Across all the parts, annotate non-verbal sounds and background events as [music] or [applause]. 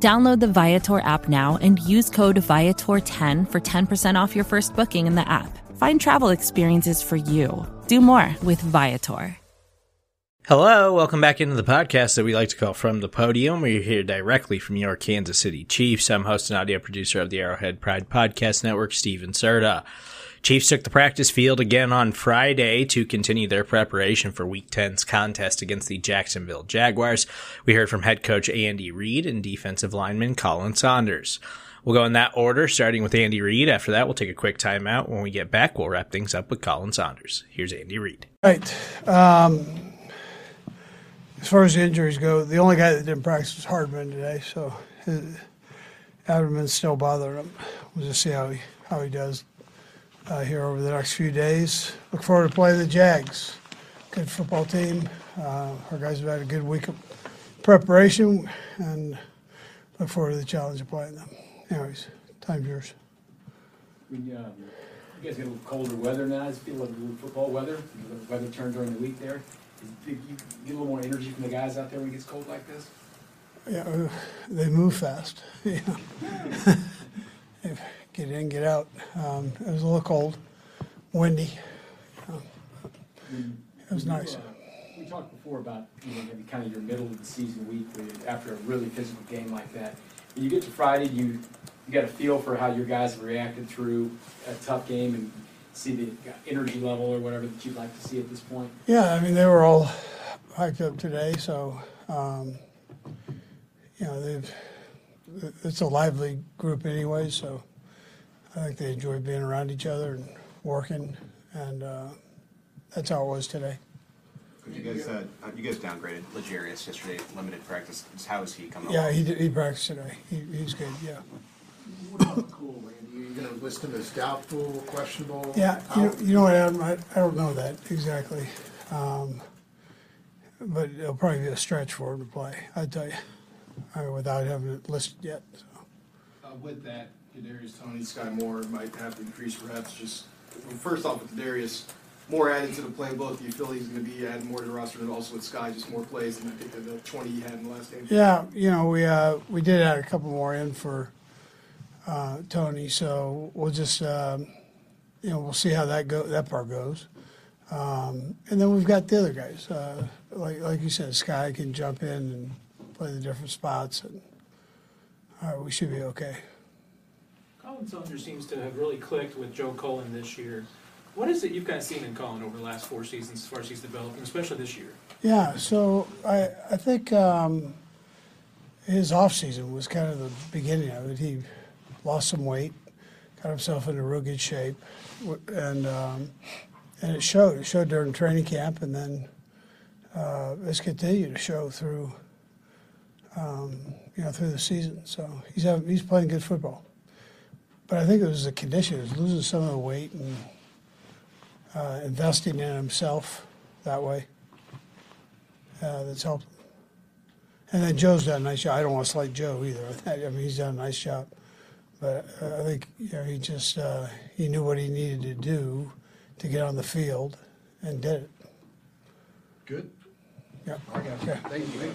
Download the Viator app now and use code Viator10 for 10% off your first booking in the app. Find travel experiences for you. Do more with Viator. Hello, welcome back into the podcast that we like to call From the Podium. We're here directly from your Kansas City Chiefs. I'm host and audio producer of the Arrowhead Pride Podcast Network, Steven Serta. Chiefs took the practice field again on Friday to continue their preparation for Week 10's contest against the Jacksonville Jaguars. We heard from head coach Andy Reid and defensive lineman Khalen Saunders. We'll go in that order, starting with Andy Reid. After that, we'll take a quick timeout. When we get back, we'll wrap things up with Khalen Saunders. Here's Andy Reid. Right. Um, as far as the injuries go, the only guy that didn't practice was Hardman today, so his, Hardman's still bothering him. We'll just see how he how he does uh, here over the next few days. Look forward to playing the Jags. Good football team. Uh, our guys have had a good week of preparation, and look forward to the challenge of playing them. Anyways, time's yours. When, um, you guys get a little colder weather now, does it feel like a little football weather? The weather turned during the week there. You get a little more energy from the guys out there when it gets cold like this? Yeah, uh, they move fast. [laughs] Yeah. Get in, get out. Um, it was a little cold, windy. Um, it was nice. Uh, we talked before about you know maybe kind of your middle of the season week after a really physical game like that. When you get to Friday, you you got a feel for how your guys have reacted through a tough game and see the energy level or whatever that you'd like to see at this point? Yeah, I mean they were all hyped up today, so um, you know they've it's a lively group anyway, so I think they enjoy being around each other and working, and uh, that's how it was today. You guys, uh, you guys downgraded L'Jarius yesterday, limited practice. How is he coming? Yeah, he did, he practiced today. He, he's good. Yeah. What about Cool, Randy? Are you going to list him as doubtful, questionable? Yeah, you know, you know what, Adam, I, I don't know that exactly. Um, but it'll probably be a stretch for him to play, I'd tell you, I mean, without having it listed yet. So. Uh, with that, Kadarius Toney, Sky Moore might have to increase reps. Just well, first off, with Darius, more added to the playbook. Do you feel he's going to be adding more to the roster, and also with Sky, just more plays than I think the 20 he had in the last game? Yeah, you know, we uh, we did add a couple more in for uh, Toney, so we'll just um, you know we'll see how that go that part goes. Um, and then we've got the other guys, uh, like like you said, Sky can jump in and play the different spots, and right, we should be okay. Khalen Saunders seems to have really clicked with Joe Cullen this year. What is it you've kind of seen in Khalen over the last four seasons as far as he's developing, especially this year? Yeah, so I I think um, his off season was kind of the beginning of it. He lost some weight, got himself in a real good shape, and um, and it showed. It showed during training camp, and then uh, it's continued to show through um, you know through the season. So he's having, he's playing good football. But I think it was the condition. Was losing some of the weight and uh, investing in himself that way. Uh, that's helped. And then Joe's done a nice job. I don't want to slight Joe either. [laughs] I mean, he's done a nice job. But uh, I think you know, he just uh, he knew what he needed to do to get on the field and did it. Good. Yeah. Okay. Thank you.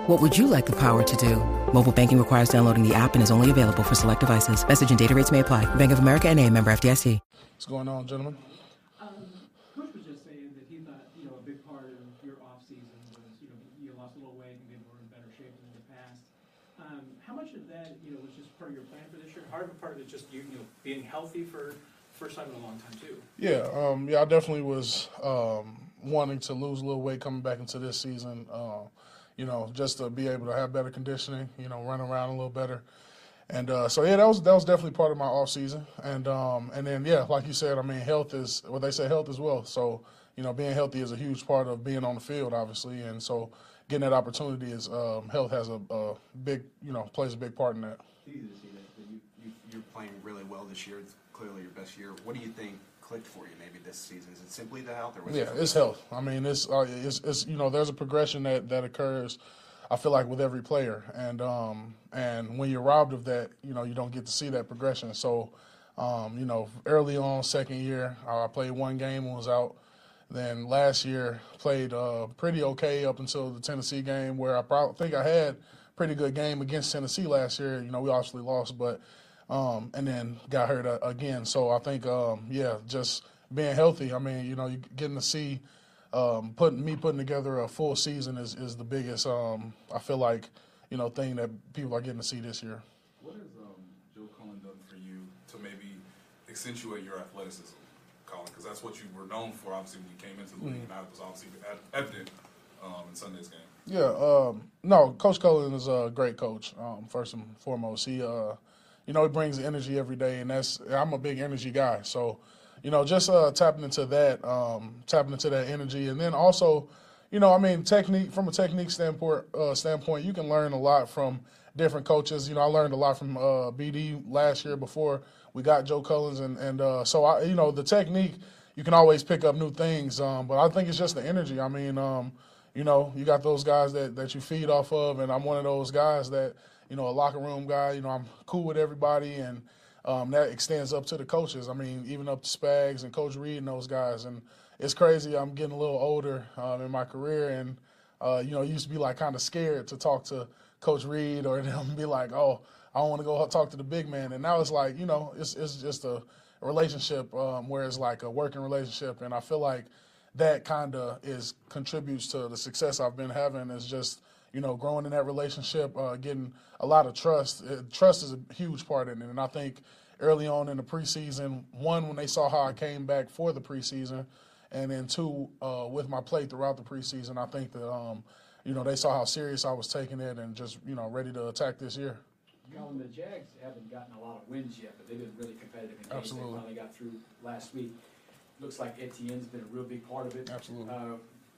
What would you like the power to do? Mobile banking requires downloading the app and is only available for select devices. Message and data rates may apply. Bank of America and a member FDIC. What's going on, gentlemen? Coach was just saying that he thought, you know, a big part of your off-season was, you know, you lost a little weight and maybe were in better shape than in the past. Um, how much of that, you know, was just part of your plan for this year? How part of it just you, you know, being healthy for first time in a long time too? Yeah, um, yeah, I definitely was um, wanting to lose a little weight coming back into this season. Uh, you know, just to be able to have better conditioning, you know, run around a little better. And uh, so yeah, that was that was definitely part of my off season. And um, and then yeah, like you said, I mean, health is what they say health is wealth. So you know, being healthy is a huge part of being on the field, obviously. And so getting that opportunity is um, health has a, a big you know plays a big part in that. You, you're playing really well this year. It's clearly your best year. What do you think clicked for you maybe this season? Is it simply the health, or was Yeah, it it's health. I mean, it's, uh, it's it's you know, there's a progression that that occurs. I feel like with every player, and um, and when you're robbed of that, you know, you don't get to see that progression. So, um, you know, early on, second year, I played one game and was out. Then last year, played uh, pretty okay up until the Tennessee game, where I probably think I had a pretty good game against Tennessee last year. You know, we obviously lost, but um, and then got hurt uh, again. So I think, um, yeah, just being healthy. I mean, you know, you getting to see um, putting me putting together a full season is, is the biggest. Um, I feel like you know thing that people are getting to see this year. What has um, Joe Cullen done for you to maybe accentuate your athleticism, Khalen? Because that's what you were known for, obviously, when you came into the league, and that was obviously evident um, in Sunday's game. Yeah, um, no, Coach Cullen is a great coach. Um, first and foremost, he, uh, you know, he brings energy every day, and that's I'm a big energy guy. So, you know, just uh, tapping into that, um, tapping into that energy, and then also, you know, I mean, technique from a technique standpoint, uh, standpoint, you can learn a lot from different coaches. You know, I learned a lot from uh, BD last year before we got Joe Cullens, and and uh, so I, you know, the technique you can always pick up new things. Um, but I think it's just the energy. I mean, um, you know, you got those guys that, that you feed off of, and I'm one of those guys that, you know, a locker room guy, you know, I'm cool with everybody, and um, that extends up to the coaches. I mean, even up to Spags and Coach Reid and those guys. And it's crazy. I'm getting a little older um, in my career, and, uh, you know, used to be like kind of scared to talk to Coach Reid or [laughs] them be like, oh, I want to go talk to the big man. And now it's like, you know, it's, it's just a relationship um, where it's like a working relationship. And I feel like that kind of is contributes to the success I've been having is just you know growing in that relationship, uh, getting a lot of trust. Uh, trust is a huge part in it, and I think early on in the preseason, one when they saw how I came back for the preseason, and then two uh, with my play throughout the preseason, I think that um, you know they saw how serious I was taking it and just you know ready to attack this year. Khalen, the Jags haven't gotten a lot of wins yet, but they've been really competitive in games. Absolutely. They finally got through last week. Looks like Etienne's been a real big part of it. Absolutely.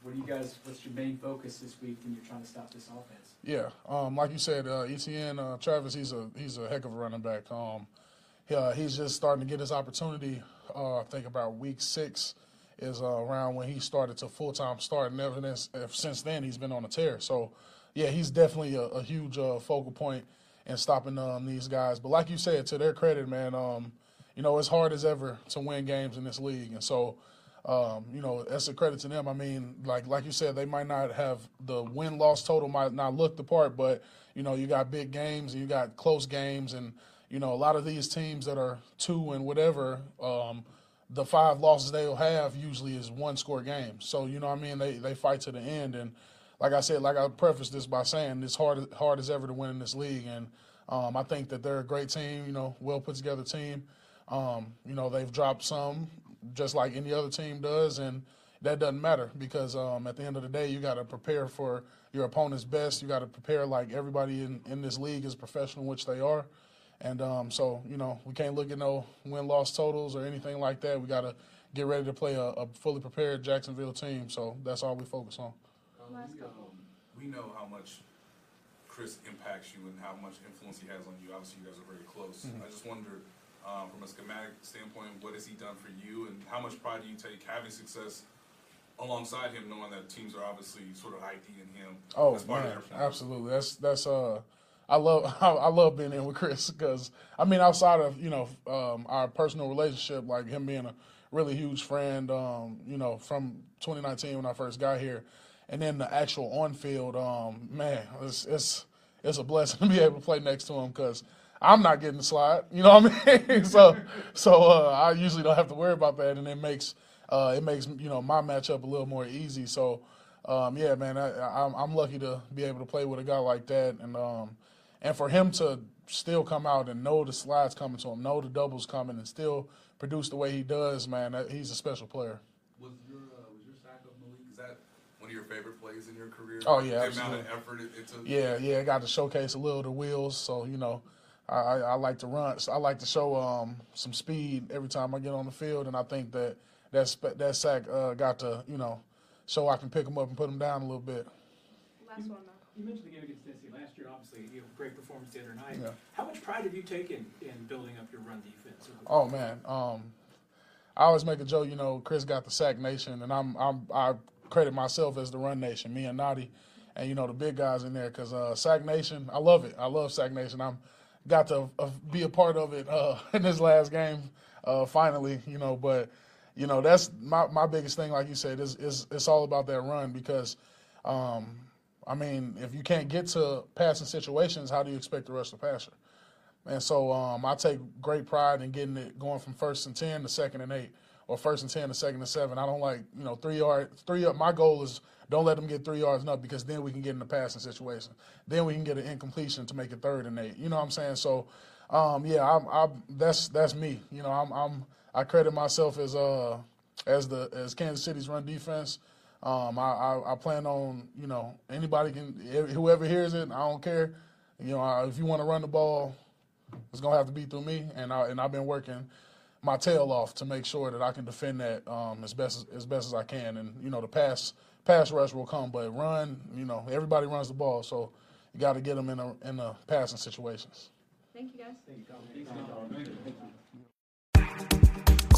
What do you guys? What's your main focus this week when you're trying to stop this offense? Yeah, um, like you said, uh, Etienne uh, Travis, he's a he's a heck of a running back. Um, he, uh, he's just starting to get his opportunity. Uh, I think about week six is uh, around when he started to full time start, and ever since, since then he's been on a tear. So, yeah, he's definitely a, a huge uh, focal point in stopping um, these guys. But like you said, to their credit, man, um, you know it's hard as ever to win games in this league, and so. Um, you know, that's a credit to them. I mean, like like you said, they might not have the win loss total might not look the part, but you know, you got big games and you got close games, and you know, a lot of these teams that are two and whatever, um, the five losses they'll have usually is one score games. So you know, I mean, they they fight to the end, and like I said, like I prefaced this by saying it's hard hard as ever to win in this league, and um, I think that they're a great team. You know, well put together team. Um, you know, they've dropped some just like any other team does, and that doesn't matter because um, at the end of the day, you got to prepare for your opponent's best. You got to prepare like everybody in, in this league is professional, which they are. And um, so, you know, we can't look at no win loss totals or anything like that. We got to get ready to play a, a, fully prepared Jacksonville team. So that's all we focus on. Um, we, um, we know how much Chris impacts you and how much influence he has on you. Obviously, you guys are very close. Mm-hmm. I just wonder um, from a schematic standpoint, what has he done for you, and how much pride do you take having success alongside him, knowing that teams are obviously sort of IDing him? Oh as part of man, absolutely. That's that's uh, I love [laughs] I love being in with Chris because I mean outside of you know um, our personal relationship, like him being a really huge friend. Um, you know, from 2019 when I first got here, and then the actual on field, um, man, it's it's it's a blessing to be able to play next to him because I'm not getting the slide. You know what I mean? [laughs] so so uh, I usually don't have to worry about that, and it makes uh, it makes you know my matchup a little more easy. So um, yeah, man, I, am I'm lucky to be able to play with a guy like that, and um, and for him to still come out and know the slides coming to him, know the doubles coming, and still produce the way he does, man, he's a special player. Was your uh, was your sack of Malik? Is that one of your favorite plays in your career? Oh yeah, the absolutely. amount of effort it, it took. Yeah, yeah, I got to showcase a little of the wheels, so you know. I, I, I like to run. I like to show um, some speed every time I get on the field, and I think that that that sack uh, got to you know show I can pick them up and put them down a little bit. Last one, You mentioned the game against Tennessee last year. Obviously, you know, great performance the other night. Yeah. How much pride have you taken in building up your run defense? Oh man, um, I always make a joke. You know, Chris got the sack nation, and I'm, I'm I credit myself as the run nation. Me and Nnadi, and you know the big guys in there because uh, sack nation. I love it. I love sack nation. I'm got to uh, be a part of it uh, [laughs] in this last game. Uh, finally, you know, but you know that's my, my biggest thing. Like you said, is is it's all about that run because, um, I mean, if you can't get to passing situations, how do you expect the rest to pass you? And so um, I take great pride in getting it going from first and ten to second and eight, or first and ten or second and seven. I don't like you know three yards. Three. up. My goal is don't let them get three yards and up because then we can get in the passing situation. Then we can get an incompletion to make it third and eight. You know what I'm saying? So, um, yeah, I'm, I'm, that's that's me. You know, I'm, I'm I credit myself as uh as the as Kansas City's run defense. Um, I, I, I plan on you know anybody can whoever hears it. I don't care. You know, if you want to run the ball, it's gonna have to be through me, and I and I've been working my tail off to make sure that I can defend that um, as best as, as best as I can. And you know, the pass pass rush will come, but run, you know, everybody runs the ball, so you got to get them in a in the passing situations. Thank you, guys. Thank you, Thank you.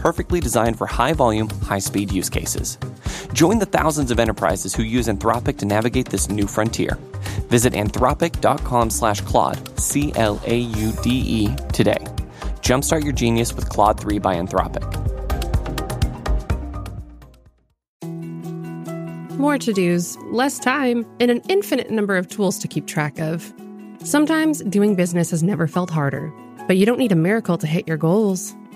perfectly designed for high volume, high speed use cases. Join the thousands of enterprises who use Anthropic to navigate this new frontier. Visit anthropic.com slash Claude, C L A U D E, today. Jumpstart your genius with Claude 3 by Anthropic. More to dos, less time, and an infinite number of tools to keep track of. Sometimes doing business has never felt harder, but you don't need a miracle to hit your goals.